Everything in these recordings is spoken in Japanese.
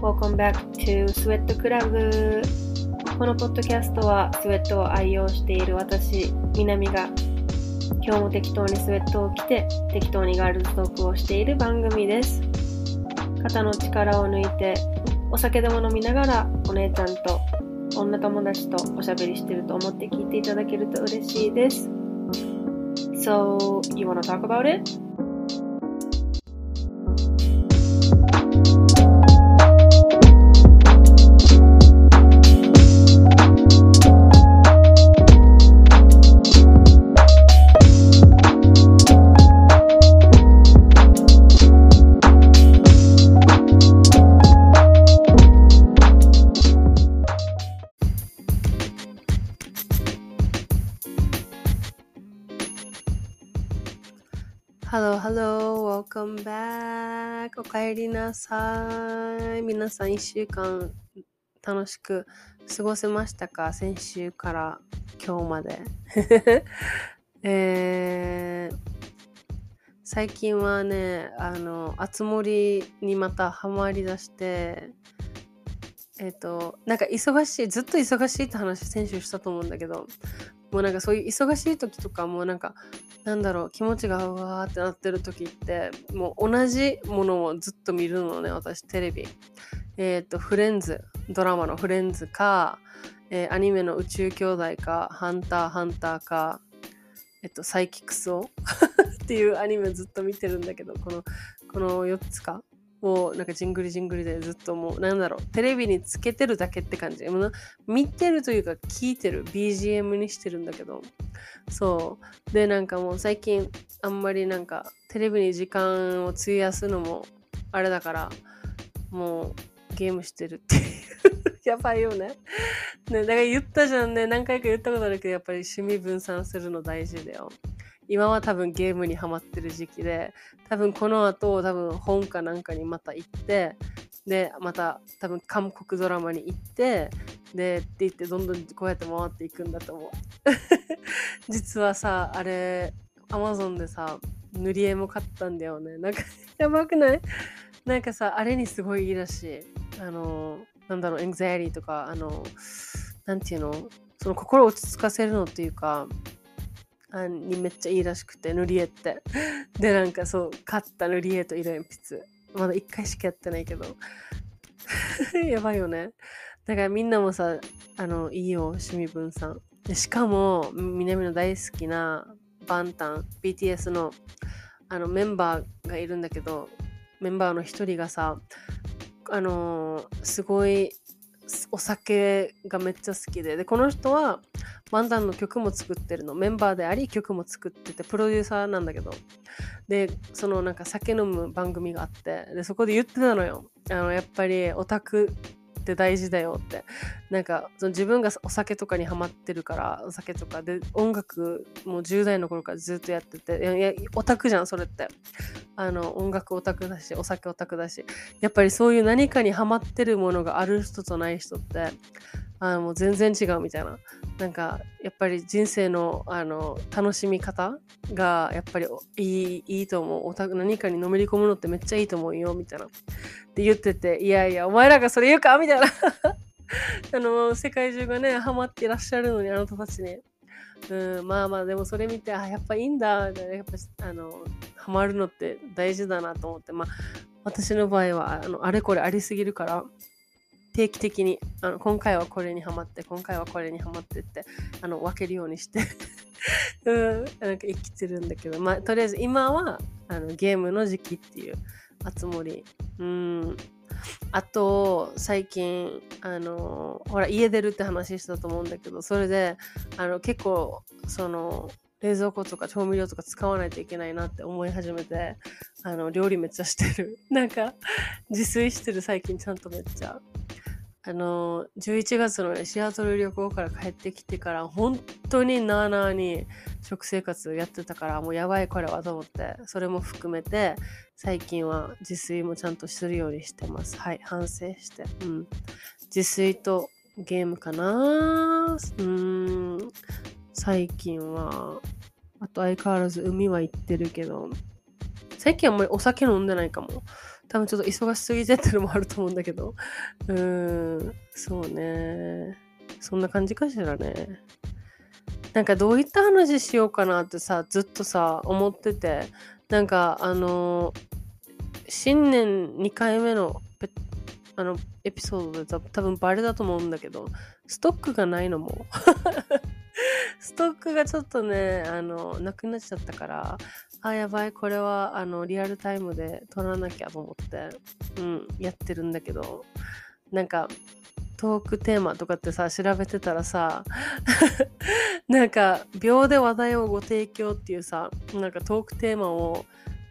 Welcome back to Sweat Club. このポッドキャストはスウェットを愛用している私、南が今日も適当にスウェットを着て適当にガールズトークをしている番組です。肩の力を抜いてお酒でも飲みながらお姉ちゃんと女友達とおしゃべりしてると思って聞いていただけると嬉しいです So, you wanna talk about it? Welcome back. おかえりなさい。皆さん一週間楽しく過ごせましたか？先週から今日まで。えー、最近はね、あの、あつ森にまたハマりだして、えっ、と、なんか忙しい、ずっと忙しいって話先週したと思うんだけど、もうなんかそういう忙しい時とかもなんかなんだろう気持ちがうわーってなってる時ってもう同じものをずっと見るのね私テレビ。えっ、とフレンズドラマのフレンズか、えーアニメの宇宙兄弟かハンターハンターかえっとサイキクスを っていうアニメずっと見てるんだけどこのこの4つかをなんかジングリジングリでずっともうなんだろうテレビにつけてるだけって感じ。もうな見てるというか聞いてる。BGM にしてるんだけど。そう。でなんかもう最近あんまりなんかテレビに時間を費やすのもあれだからもうゲームしてるっていう。やばいよね。ねだから言ったじゃんね。何回か言ったことあるけどやっぱり趣味分散するの大事だよ。今は多分ゲームにハマってる時期で多分この後多分本かなんかにまた行ってでまた多分韓国ドラマに行ってでって言ってどんどんこうやって回っていくんだと思う。実はさあれアマゾンでさ塗り絵も買ったんだよね。なんか やばくない？なんかさあれにすごいいいらしい。あのなんだろうエンザイリーとかあのなんていうの？その心を落ち着かせるのっていうかあにめっちゃいいらしくて塗り絵って。でなんかそう買った塗り絵と色鉛筆。まだ一回しかやってないけど。やばいよね。だからみんなもさあのいいよ趣味分散。でしかも南の大好きなバンタン BTS のあのメンバーがいるんだけどメンバーの一人がさあのーすごいお酒がめっちゃ好きで。でこの人は漫談の曲も作ってるの。メンバーであり曲も作っててプロデューサーなんだけど。でそのなんか酒飲む番組があって。でそこで言ってたのよ。あのやっぱりオタクって大事だよって。なんかその自分がお酒とかにハマってるからお酒とかで音楽もう10代の頃からずっとやってていやいやオタクじゃんそれって。あの音楽オタクだしお酒オタクだし。やっぱりそういう何かにハマってるものがある人とない人ってあのもう全然違うみたいな。なんかやっぱり人生のあの楽しみ方がやっぱりいいいいと思う。オタク何かにのめり込むのってめっちゃいいと思うよみたいな。って言ってていやいやお前らがそれ言うか？みたいな。あの世界中がねハマっていらっしゃるのにあなたたちに。うん、まあまあでもそれ見てあやっぱいいんだやっぱあのハマるのって大事だなと思って。まあ私の場合はあのあれこれありすぎるから。定期的にあの今回はこれにハマって今回はこれにハマってってあの分けるようにして。うん。なんか生きてるんだけど。まあとりあえず今はあのゲームの時期っていうあつ森うん。あと最近あのほら家出るって話したと思うんだけどそれであの結構その冷蔵庫とか調味料とか使わないといけないなって思い始めてあの料理めっちゃしてる。なんか自炊してる最近ちゃんとめっちゃ。あの11月のねシアトル旅行から帰ってきてから本当になあなあに食生活やってたからもうやばいこれはと思ってそれも含めて最近は自炊もちゃんとするようにしてますはい反省してうん自炊とゲームかなうん、最近は。あと相変わらず海は行ってるけど、最近あんまりお酒飲んでないかも。多分ちょっと忙しすぎてってのもあると思うんだけど。うーん、そうね。そんな感じかしらね。なんかどういった話しようかなってさ、ずっとさ、思ってて。なんかあの新年2回目のあのエピソードで多分バレだと思うんだけど、ストックがないのも。ストックがちょっとね、あの、なくなっちゃったから、あ、やばい、これは、あの、リアルタイムで撮らなきゃと思って、うん、やってるんだけど、なんか、トークテーマとかってさ、調べてたらさ、なんか、秒で話題をご提供っていうさ、なんかトークテーマを、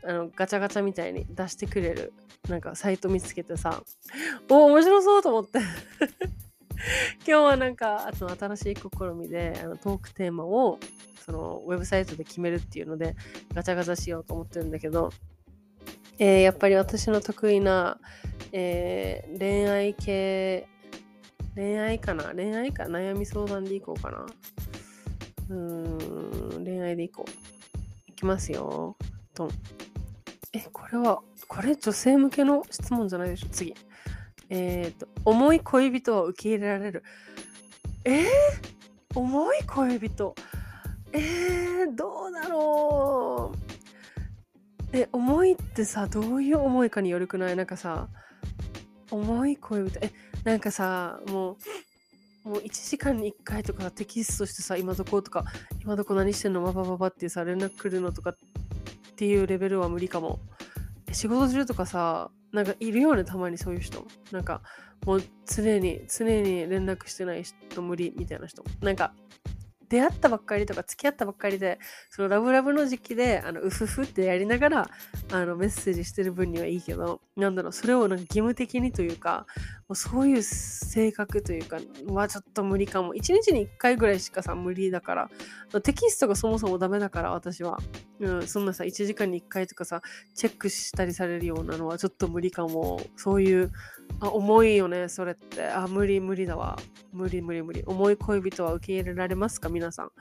あの、ガチャガチャみたいに出してくれる、なんかサイト見つけてさ、お、面白そうと思って。今日はなんか、あと新しい試みで、あのトークテーマを、その、ウェブサイトで決めるっていうので、ガチャガチャしようと思ってるんだけど、えー、やっぱり私の得意な、えー、恋愛系、恋愛かな？恋愛か？悩み相談でいこうかな。うーん、恋愛でいこう。いきますよ。とえ、これは、これ女性向けの質問じゃないでしょ？次。えっ、ー、と、重い恋人は受け入れられる。えー、重い恋人？えー、どうだろう。え、重いってさ、どういう思いかによるくない？なんかさ、重い恋人？え、なんかさ、もう、もう1時間に1回とかテキストしてさ、今どことか、今どこ何してんの？ババババってさ、連絡来るのとかっていうレベルは無理かも。仕事中とかさ、なんかいるよね、たまにそういう人。なんか、もう常に、常に連絡してない人無理みたいな人。なんか、出会ったばっかりとか付き合ったばっかりでそのラブラブの時期であのうふふってやりながらあのメッセージしてる分にはいいけどなんだろうそれをなんか義務的にというかうそういう性格というかはちょっと無理かも。1日に1回ぐらいしかさ無理だから。テキストがそもそもダメだから私は、うん、そんなさ1時間に1回とかさチェックしたりされるようなのはちょっと無理かも。そういうあ重いよねそれって。あ無理無理だわ。無理無理無理。重い恋人は受け入れられますか？皆さん。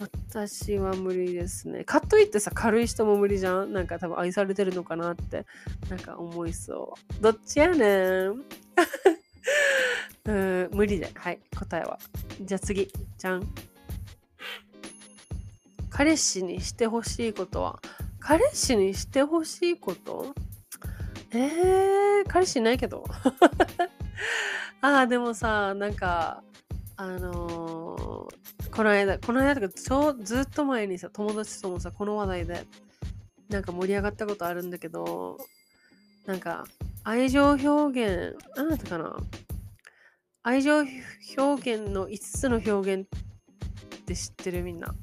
私は無理ですね。かといってさ軽い人も無理じゃん？なんか多分愛されてるのかなってなんか思いそう。どっちやねん？うん無理ではい答えは。じゃあ次。じゃん。彼氏にしてほしいことは？彼氏にしてほしいこと？えー、彼氏いないけど。ああ、でもさ、なんか、あのー、この間、この間とか、ちょずっと前にさ、友達ともさ、この話題で、なんか盛り上がったことあるんだけど、なんか、愛情表現、何だったかな？愛情表現の5つの表現って知ってるみんな。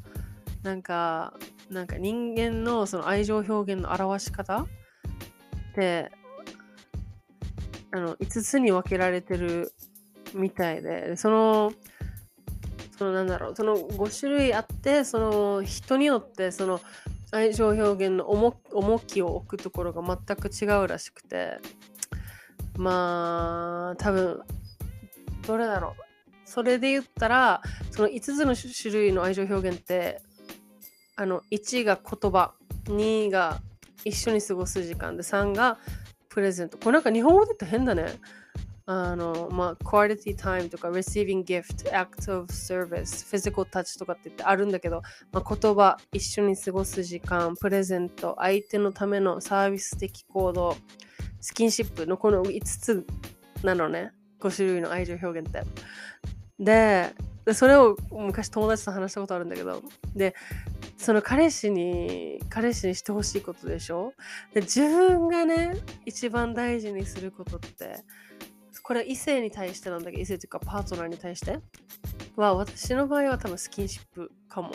なんか、なんか人間のその愛情表現の表し方ってあの5つに分けられてるみたいでそのそのなんだろうその5種類あってその人によってその愛情表現の重きを置くところが全く違うらしくてまあ多分どれだろうそれで言ったらその5つの種類の愛情表現ってあの1が言葉2が一緒に過ごす時間で3がプレゼント。これなんか日本語で言ったら変だね。あの、まあ、quality time とか receiving gift, act of service, physical touch とかってってあるんだけど、まあ、言葉、一緒に過ごす時間、プレゼント、相手のためのサービス的行動、スキンシップのこの5つなのね。5種類の愛情表現って。で、それを昔友達と話したことあるんだけど、で、その彼氏に、彼氏にしてほしいことでしょ？で自分がね、一番大事にすることって、これは異性に対してなんだけ？ど、異性というかパートナーに対して？は、私の場合は多分スキンシップかも。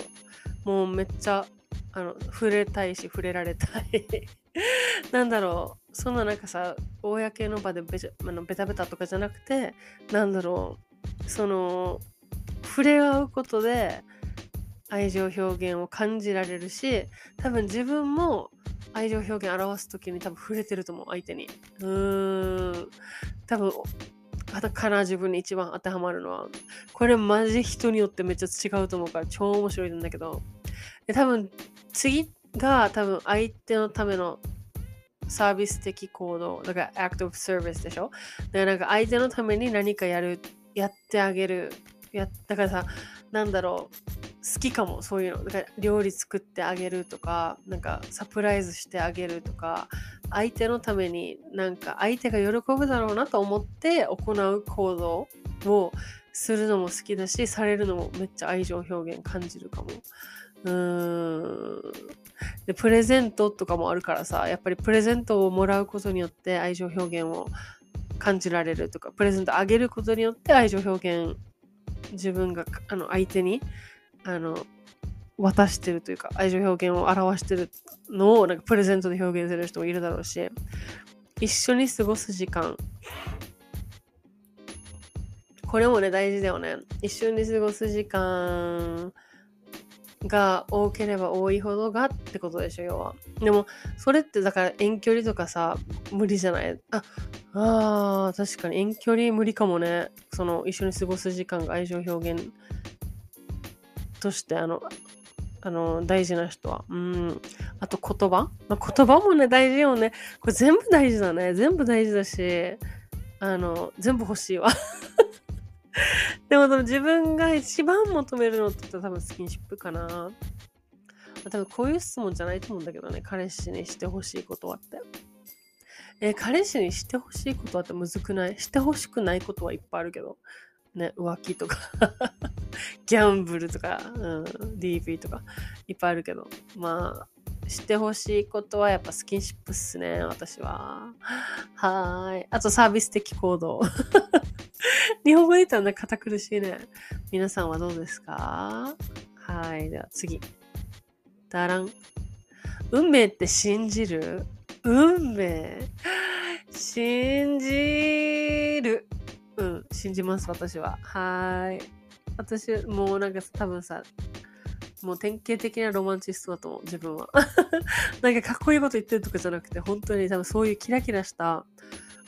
もうめっちゃ、あの、触れたいし、触れられたい。なんだろう、そんななんかさ、公の場でベあのベタベタとかじゃなくて、なんだろう、その、触れ合うことで、愛情表現を感じられるし多分自分も愛情表現表す時に多分触れてると思う相手に。うーん。多分かな自分に一番当てはまるのは。これマジ人によってめっちゃ違うと思うから超面白いんだけど。で多分次が多分相手のためのサービス的行動。だから act of service でしょ？だからなんか相手のために何かやるやってあげる。やだからさなんだろう。好きかもそういうの。だから料理作ってあげるとかなんかサプライズしてあげるとか相手のためになんか相手が喜ぶだろうなと思って行う行動をするのも好きだしされるのもめっちゃ愛情表現感じるかも。うーん。でプレゼントとかもあるからさやっぱりプレゼントをもらうことによって愛情表現を感じられるとかプレゼントあげることによって愛情表現自分があの相手にあの渡してるというか愛情表現を表してるのをなんかプレゼントで表現する人もいるだろうし一緒に過ごす時間。これもね大事だよね。一緒に過ごす時間が多ければ多いほどがってことでしょ要は。でもそれってだから遠距離とかさ無理じゃない？ああ確かに遠距離無理かもね。その一緒に過ごす時間が愛情表現としてあのあの大事な人はうんあと言葉、まあ、言葉もね大事よねこれ全部大事だね全部大事だしあの全部欲しいわ でも自分が一番求めるのって言ったら多分スキンシップかな。多分こういう質問じゃないと思うんだけどね。彼氏にしてほしいことはって。え、彼氏にしてほしいことはってむずくない？してほしくないことはいっぱいあるけど。ね、浮気とかギャンブルとか、うん、DV とかいっぱいあるけど。まあ、してほしいことはやっぱスキンシップっすね、私は。はーい。あとサービス的行動。日本語で言ったら堅苦しいね。皆さんはどうですか？はい。では次。だらん。運命って信じる？運命信じる。うん、信じます、私は。はい。私、もうなんか多分さ、もう典型的なロマンチストだと思う、自分は。なんかかっこいいこと言ってるとかじゃなくて、本当に多分そういうキラキラした、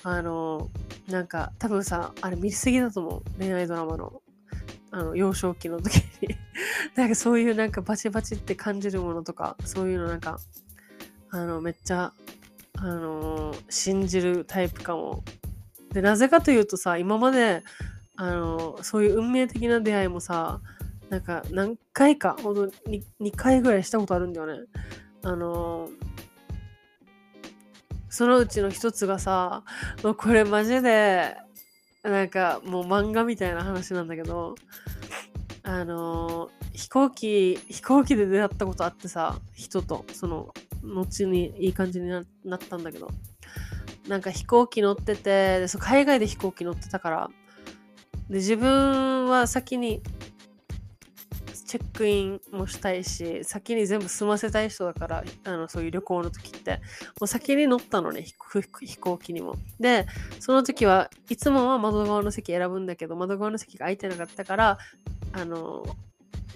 あの、なんか多分さ、あれ見すぎだと思う。恋愛ドラマの。あの、幼少期の時に なんかそういうなんかバチバチって感じるものとか、そういうのなんか、あの、めっちゃ、あの、信じるタイプかも。で、なぜかというとさ、今まで、あの、そういう運命的な出会いもさ、なんか何回か、ほんと 2, 2回ぐらいしたことあるんだよね。あのそのうちの一つがさ、もうこれマジで、なんかもう漫画みたいな話なんだけど、あの、飛行機、飛行機で出会ったことあってさ、人と、その、後にいい感じになったんだけど、なんか飛行機乗ってて、でそ海外で飛行機乗ってたから、で、自分は先にチェックインもしたいし先に全部済ませたい人だからあのそういう旅行の時ってもう先に乗ったのね飛行機にも。でその時はいつもは窓側の席選ぶんだけど窓側の席が空いてなかったからあの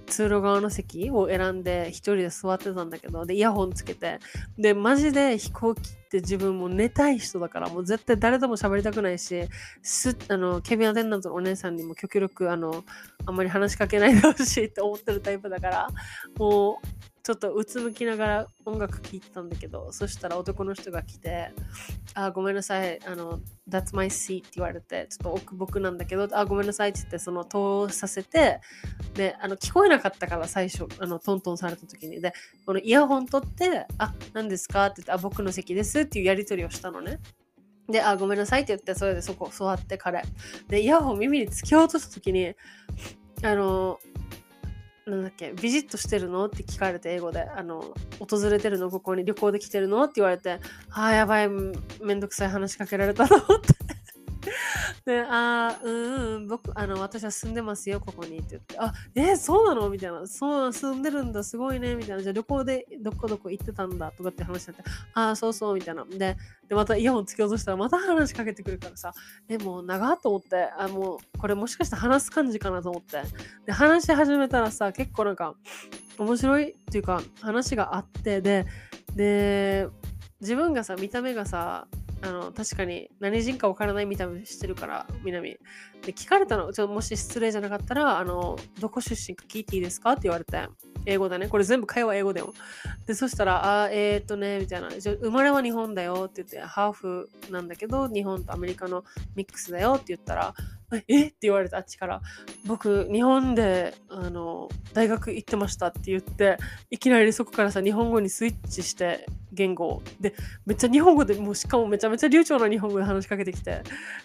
通路側の席を選んで一人で座ってたんだけどでイヤホンつけて。でマジで飛行機って自分も寝たい人だからもう絶対誰とも喋りたくないしすあのケビンアテンダントのお姉さんにも極力あのあんまり話しかけないでほしいって思ってるタイプだからもうちょっとうつむきながら音楽聴いてたんだけど、そしたら男の人が来て、あ、ごめんなさい、あの、That's my seat って言われて、ちょっと奥僕なんだけど、あ、ごめんなさいって言って、その通させて、で、あの、聞こえなかったから最初、あの、トントンされた時に、で、このイヤホン取って、あ、何ですか？って言って、あ、僕の席ですっていうやり取りをしたのね。で、あ、ごめんなさいって言って、それでそこ座って彼。で、イヤホン耳に突き落とした時に、あの、なんだっけ、ビジットしてるの？って聞かれて、英語で、あの、訪れてるの？ここに旅行で来てるの？って言われて、ああ、やばい、めんどくさい話しかけられたと思って。で、あうんうん、僕、あの、私は住んでますよ、ここにって言って、あ、えー、そうなの？みたいな、そう、住んでるんだ、すごいね、みたいな、じゃあ旅行でどこどこ行ってたんだ、とかって話になって、あ、そうそう、みたいな。で、で、またイヤホン突き落としたら、また話しかけてくるからさ、え、もう長と思って、あ、もう、これもしかして話す感じかなと思って、で、話し始めたらさ、結構なんか、面白いっていうか、話があって、で、で、自分がさ、見た目がさ、あの確かに何人か分からない見た目してるから南で聞かれたのちょもし失礼じゃなかったらあのどこ出身か聞いていいですかって言われて英語だね。これ全部会話英語だよ。でそしたらあえー、っとねみたいな。生まれは日本だよって言ってハーフなんだけど日本とアメリカのミックスだよって言ったらえ？って言われたあっちから。僕日本であの大学行ってましたって言っていきなりそこからさ日本語にスイッチして言語でめっちゃ日本語でもうしかもめちゃめちゃ流暢な日本語で話しかけてきて。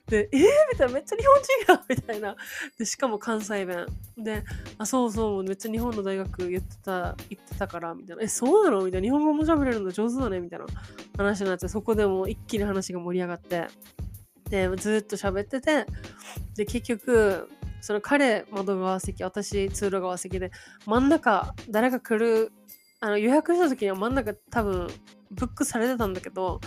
でえ？ー、みたいな。めっちゃ日本人やみたいな。でしかも関西弁。であそうそう。めっちゃ日本の大学言ってた言ってたからみたいな。えそうなの？みたいな。日本語も喋れるの上手だねみたいな話になってそこでも一気に話が盛り上がって。でずっと喋っててで結局その彼窓側席私通路側席で真ん中誰か来るあの予約した時には真ん中多分ブックされてたんだけど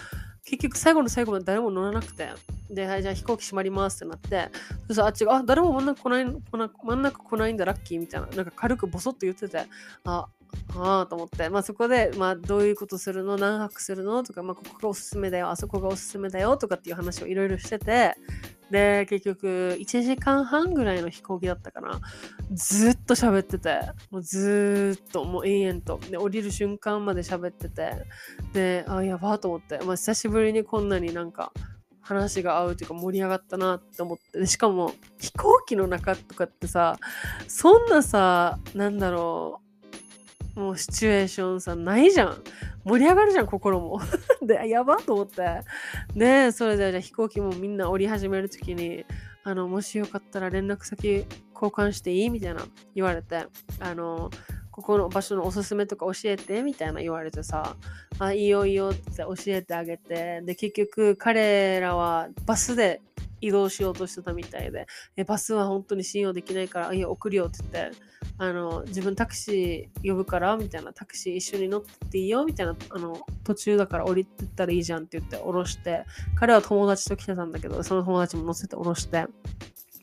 結局最後の最後まで誰も乗らなくてで、はい、じゃあ飛行機閉まりますってなってそしたらあっちがあ誰も真ん中来ない真ん中来ないんだラッキーみたいななんか軽くボソッと言っててあああと思って、まあ、そこで、まあ、どういうことするの？何泊するの？とか、まあ、ここがおすすめだよ。あそこがおすすめだよとかっていう話をいろいろしてて。で結局1時間半ぐらいの飛行機だったかな。ずっと喋ってて。もうずっともう永遠と。で降りる瞬間まで喋ってて。であやばと思って、まあ、久しぶりにこんなになんか話が合うというか盛り上がったなって思って。しかも飛行機の中とかってさそんなさなんだろう。もうシチュエーションさ、ないじゃん。盛り上がるじゃん、心も。で、やばと思って。で、それでじゃあ飛行機もみんな降り始めるときに、あの、もしよかったら連絡先交換していいみたいな言われて、あの、ここの場所のおすすめとか教えてみたいな言われてさ、あ、いいよいいよって教えてあげて、で、結局彼らはバスで移動しようとしてたみたいで、えバスは本当に信用できないから、いや、送るよって言って、あの、自分タクシー呼ぶからみたいな、タクシー一緒に乗っていいよみたいな、あの、途中だから降りてったらいいじゃんって言って降ろして、彼は友達と来てたんだけど、その友達も乗せて降ろして、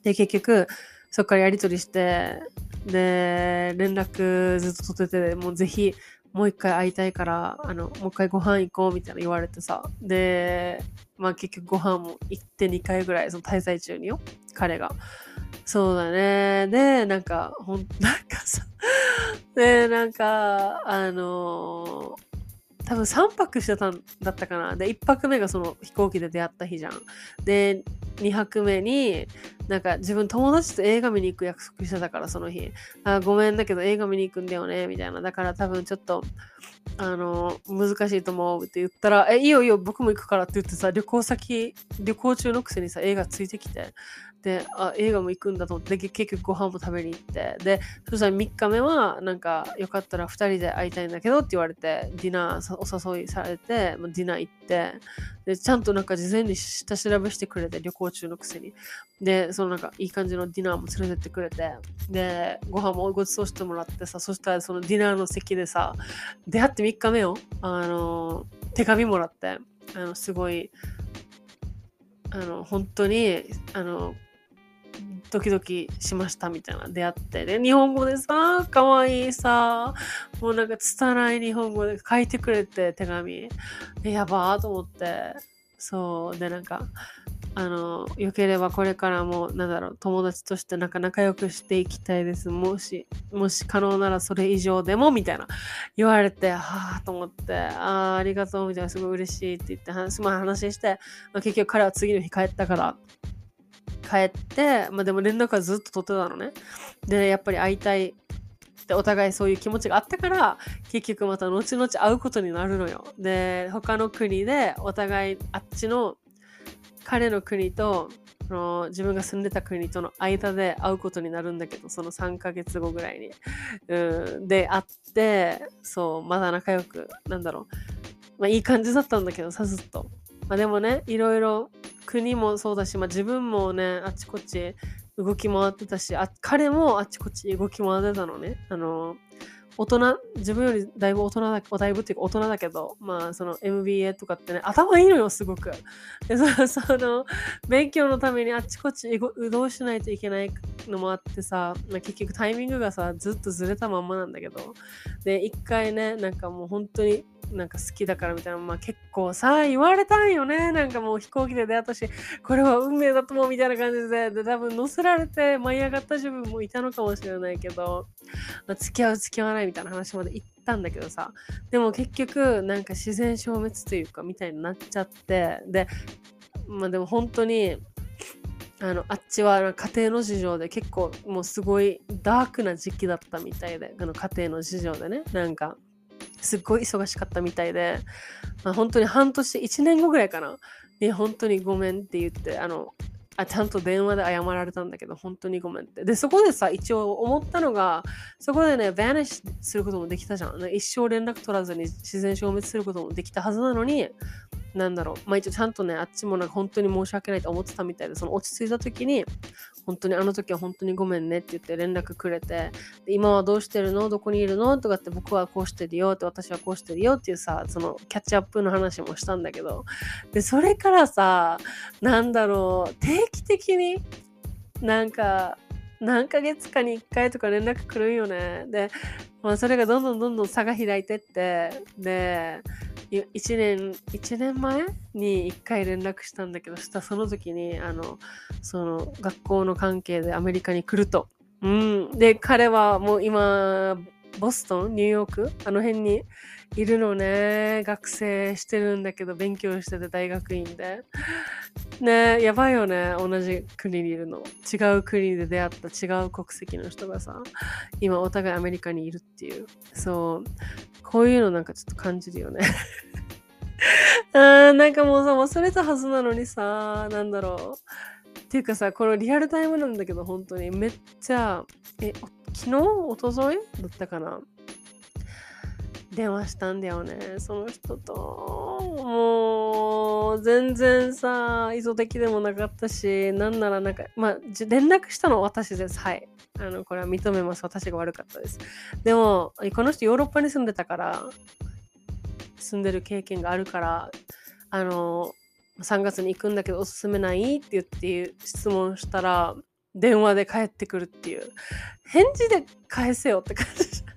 で、結局、そっからやりとりして、で、連絡ずっと取ってて、もうぜひ、もう一回会いたいから、あの、もう一回ご飯行こうみたいな言われてさ。で、まあ結局ご飯も行って2回ぐらい、その滞在中によ、彼が。そうだね。で、なんか、ほん、なんかさ、で、なんか、あのー多分3泊してたんだったかな。で、1泊目がその飛行機で出会った日じゃん。で、2泊目に、なんか自分友達と映画見に行く約束してたからその日。あごめんだけど映画見に行くんだよね、みたいな。だから多分ちょっと、あの、難しいと思うって言ったら、え、いいよいいよ、僕も行くからって言ってさ、旅行先、旅行中のくせにさ、映画ついてきて。で、あ、映画も行くんだと思って、結局ご飯も食べに行って、で、そしたら3日目は、なんか、よかったら2人で会いたいんだけどって言われて、ディナーお誘いされて、ディナー行って、で、ちゃんとなんか事前に下調べしてくれて、旅行中のくせに。で、そのなんか、いい感じのディナーも連れてってくれて、で、ご飯もごちそうしてもらってさ、そしたらそのディナーの席でさ、出会って3日目よ、あの、手紙もらって、あの、すごい、あの、本当に、あの、ドキドキしましたみたいな出会ってで日本語でさかわいいさもうなんか拙い日本語で書いてくれて手紙。やばーと思って。そう。でなんかあのよければこれからもなんだろう友達としてなんか仲良くしていきたいです。もしもし可能ならそれ以上でもみたいな言われてはあと思って。ああありがとうみたいなすごい嬉しいって言って話,、まあ、話して、まあ、結局彼は次の日帰ったから。帰って、まあでも連絡はずっと取ってたのね。で、やっぱり会いたいってお互いそういう気持ちがあったから、結局また後々会うことになるのよ。で、他の国でお互いあっちの彼の国とその自分が住んでた国との間で会うことになるんだけど、その3ヶ月後ぐらいに。うん、で、会って、そう、まだ仲良く、なんだろう。まあいい感じだったんだけど、さすっと。まあでもね、いろいろ国もそうだし、まあ、自分もねあっちこっち動き回ってたしあ彼もあっちこっち動き回ってたのね。あの大人自分よりだいぶ大人だだいぶっていうか大人だけどまあその MBA とかってね頭いいのよすごく。でそその勉強のためにあっちこっち移動しないといけないのもあってさ、まあ、結局タイミングがさずっとずれたまんまなんだけど。で一回ねなんかもう本当になんか好きだからみたいな、まあ結構さ、言われたんよね。なんかもう飛行機で出会ったし、これは運命だと思うみたいな感じで、で、多分乗せられて舞い上がった自分もいたのかもしれないけど、まあ、付き合う付き合わないみたいな話まで行ったんだけどさ、でも結局、なんか自然消滅というか、みたいになっちゃって、で、まあでも本当に、あのあっちは家庭の事情で結構もうすごいダークな時期だったみたいで。あの家庭の事情でね。なんかすっごい忙しかったみたいで、まあ、本当に半年1年後ぐらいかな。に本当にごめんって言ってあのあちゃんと電話で謝られたんだけど本当にごめんって。でそこでさ一応思ったのがそこでね vanish することもできたじゃん。一生連絡取らずに自然消滅することもできたはずなのになんだろう、まあ一応ちゃんとね、あっちもなんか本当に申し訳ないと思ってたみたいで、その落ち着いた時に、本当にあの時は本当にごめんねって言って連絡くれて、今はどうしてるの？どこにいるの？とかって僕はこうしてるよ。って私はこうしてるよっていうさ、そのキャッチアップの話もしたんだけど、で、それからさ、なんだろう、定期的になんか、何ヶ月かに1回とか連絡来るんよね。で、まあそれがどんどんどんどん差が開いてって、で、1年、1年前に1回連絡したんだけど、したその時に、あの、その学校の関係でアメリカに来ると。うん。で、彼はもう今、ボストン、ニューヨーク、あの辺にいるのね。学生してるんだけど、勉強してて大学院で。ねやばいよね。同じ国にいるの。違う国で出会った違う国籍の人がさ、今お互いアメリカにいるっていう。そう。こういうのなんかちょっと感じるよね あーなんかもうさ、忘れたはずなのにさ、なんだろう。っていうかさ、このリアルタイムなんだけど、本当にめっちゃ、え、昨日？おとといだったかな？電話したんだよね。その人と。もう、全然さ、意図的でもなかったし、なんならなんか、まあ、連絡したのは私です。はい。あの、これは認めます。私が悪かったです。でも、この人ヨーロッパに住んでたから、住んでる経験があるから、あの、3月に行くんだけどおすすめないって言って質問したら、電話で帰ってくるっていう。返事で返せよって感じ。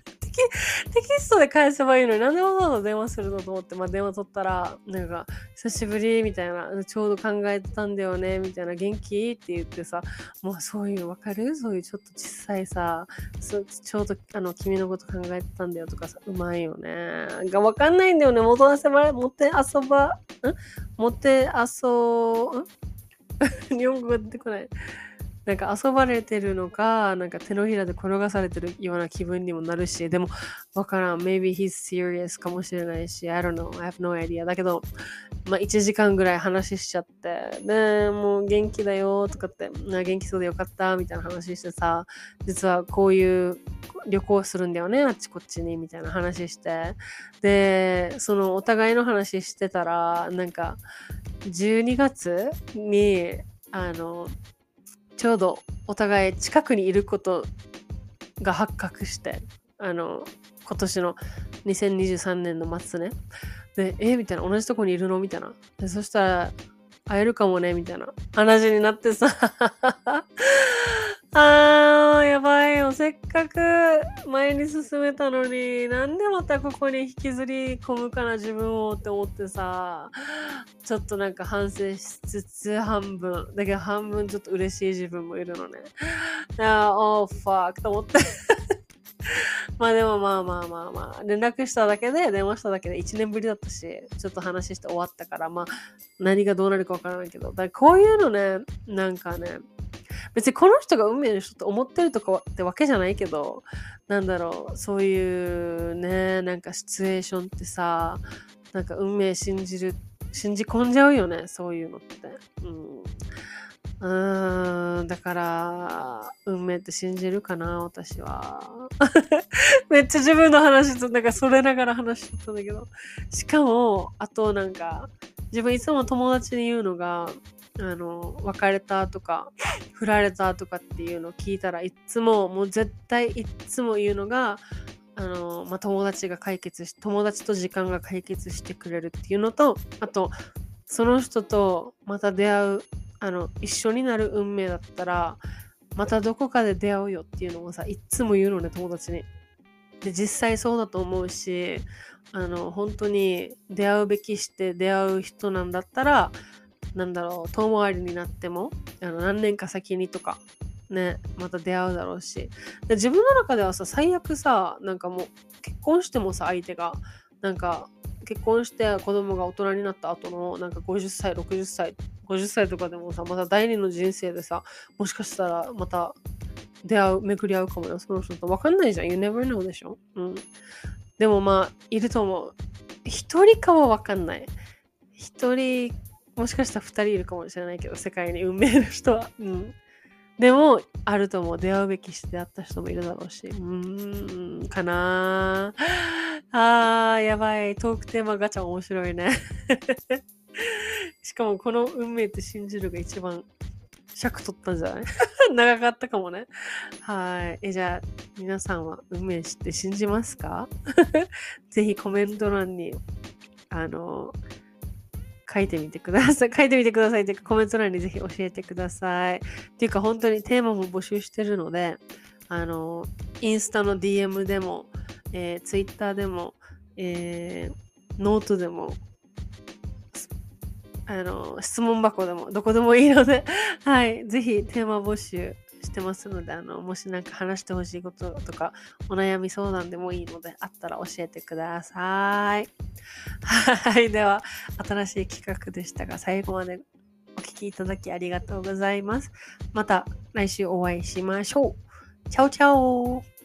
テキストで返せばいいのになんでわざわざ電話するのと思って、まあ、電話取ったら、なんか、久しぶりみたいな、ちょうど考えてたんだよねみたいな、元気？って言ってさ、もうそういうのわかる？そういうちょっと小さいさ、ちょうどあの君のこと考えてたんだよとかさ、うまいよね。がわかんないんだよね。元遊ば、持って遊ば、ん？持って遊、ん？日本語が出てこない。なんか遊ばれてるのか、なんか手のひらで転がされてるような気分にもなるし、でもわからん。Maybe he's serious かもしれないし、I don't know. I have no idea. だけど、まあ1時間ぐらい話しちゃって、で、もう元気だよとかって、元気そうでよかったみたいな話してさ、実はこういう旅行するんだよね、あっちこっちにみたいな話して、で、そのお互いの話してたら、なんか12月に、あの、ちょうどお互い近くにいることが発覚して、あの、今年の2023年の末ね。で、えみたいな、同じとこにいるのみたいな。で、そしたら、会えるかもねみたいな話になってさ あー、やばいよ。せっかく前に進めたのに、なんでまたここに引きずり込むかな、自分をって思ってさ、ちょっとなんか反省しつつ半分、だけど半分ちょっと嬉しい自分もいるのね。あー、おー、ファークと思って まあでもまあまあまあまあ、連絡しただけで、電話しただけで1年ぶりだったし、ちょっと話して終わったから、まあ何がどうなるかわからないけど、だからこういうのね、なんかね、別にこの人が運命の人と思ってるとかってわけじゃないけど、なんだろう、そういうね、なんかシチュエーションってさ、なんか運命信じる、信じ込んじゃうよね、そういうのって。うん。うーん、だから、運命って信じるかな、私は。めっちゃ自分の話となんかそれながら話しちゃったんだけど。しかも、あとなんか、自分いつも友達に言うのが、あの別れたとか振られたとかっていうのを聞いたらいつももう絶対いつも言うのがあの、まあ、友達が解決し友達と時間が解決してくれるっていうのとあとその人とまた出会うあの一緒になる運命だったらまたどこかで出会うよっていうのをさいつも言うのね友達に。で実際そうだと思うしあの本当に出会うべきして出会う人なんだったらなんだろう遠回りになってもあの何年か先にとかねまた出会うだろうし。で自分の中ではさ最悪さなんかもう結婚してもさ相手がなんか結婚して子供が大人になった後のなんか50歳60歳50歳とかでもさまた第二の人生でさもしかしたらまた出会う巡り合うかもよ。その人と分かんないじゃん。You never know でしょ？うん。でもまあいると思う。一人かは分かんない。一人もしかしたら二人いるかもしれないけど世界に運命の人は。うん。でも、あると思う。出会うべきして出会った人もいるだろうし。うーん、かな。あー、やばい。トークテーマガチャ面白いね。しかも、この運命って信じるが一番。尺取ったんじゃない？長かったかもね。はい。え、じゃあ、皆さんは運命知って信じますか？ぜひコメント欄に、あの、書いてみてください。書いてみてくださいってかコメント欄にぜひ教えてください。っていうか本当にテーマも募集してるので、あの、インスタの DM でも、えー、Twitter でも、えー、ノートでも、あの、質問箱でも、どこでもいいので、はい、ぜひテーマ募集してますので、あの、もし何か話してほしいこととか、お悩み相談でもいいので、あったら教えてください。はい。では、新しい企画でしたが、最後までお聴きいただきありがとうございます。また来週お会いしましょう。チャオチャオ